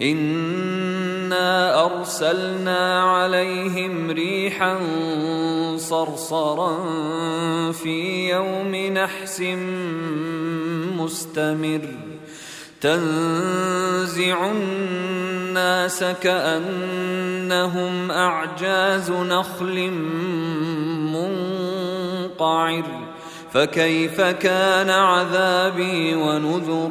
انا ارسلنا عليهم ريحا صرصرا في يوم نحس مستمر تنزع الناس كانهم اعجاز نخل منقعر فكيف كان عذابي ونذر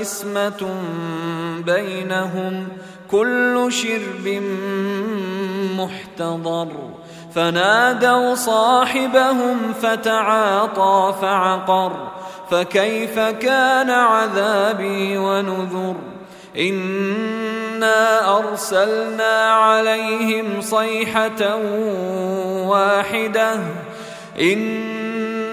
قسمة بينهم كل شرب محتضر. فنادوا صاحبهم فتعاطى فعقر. فكيف كان عذابي ونذر؟ إنا أرسلنا عليهم صيحة واحدة.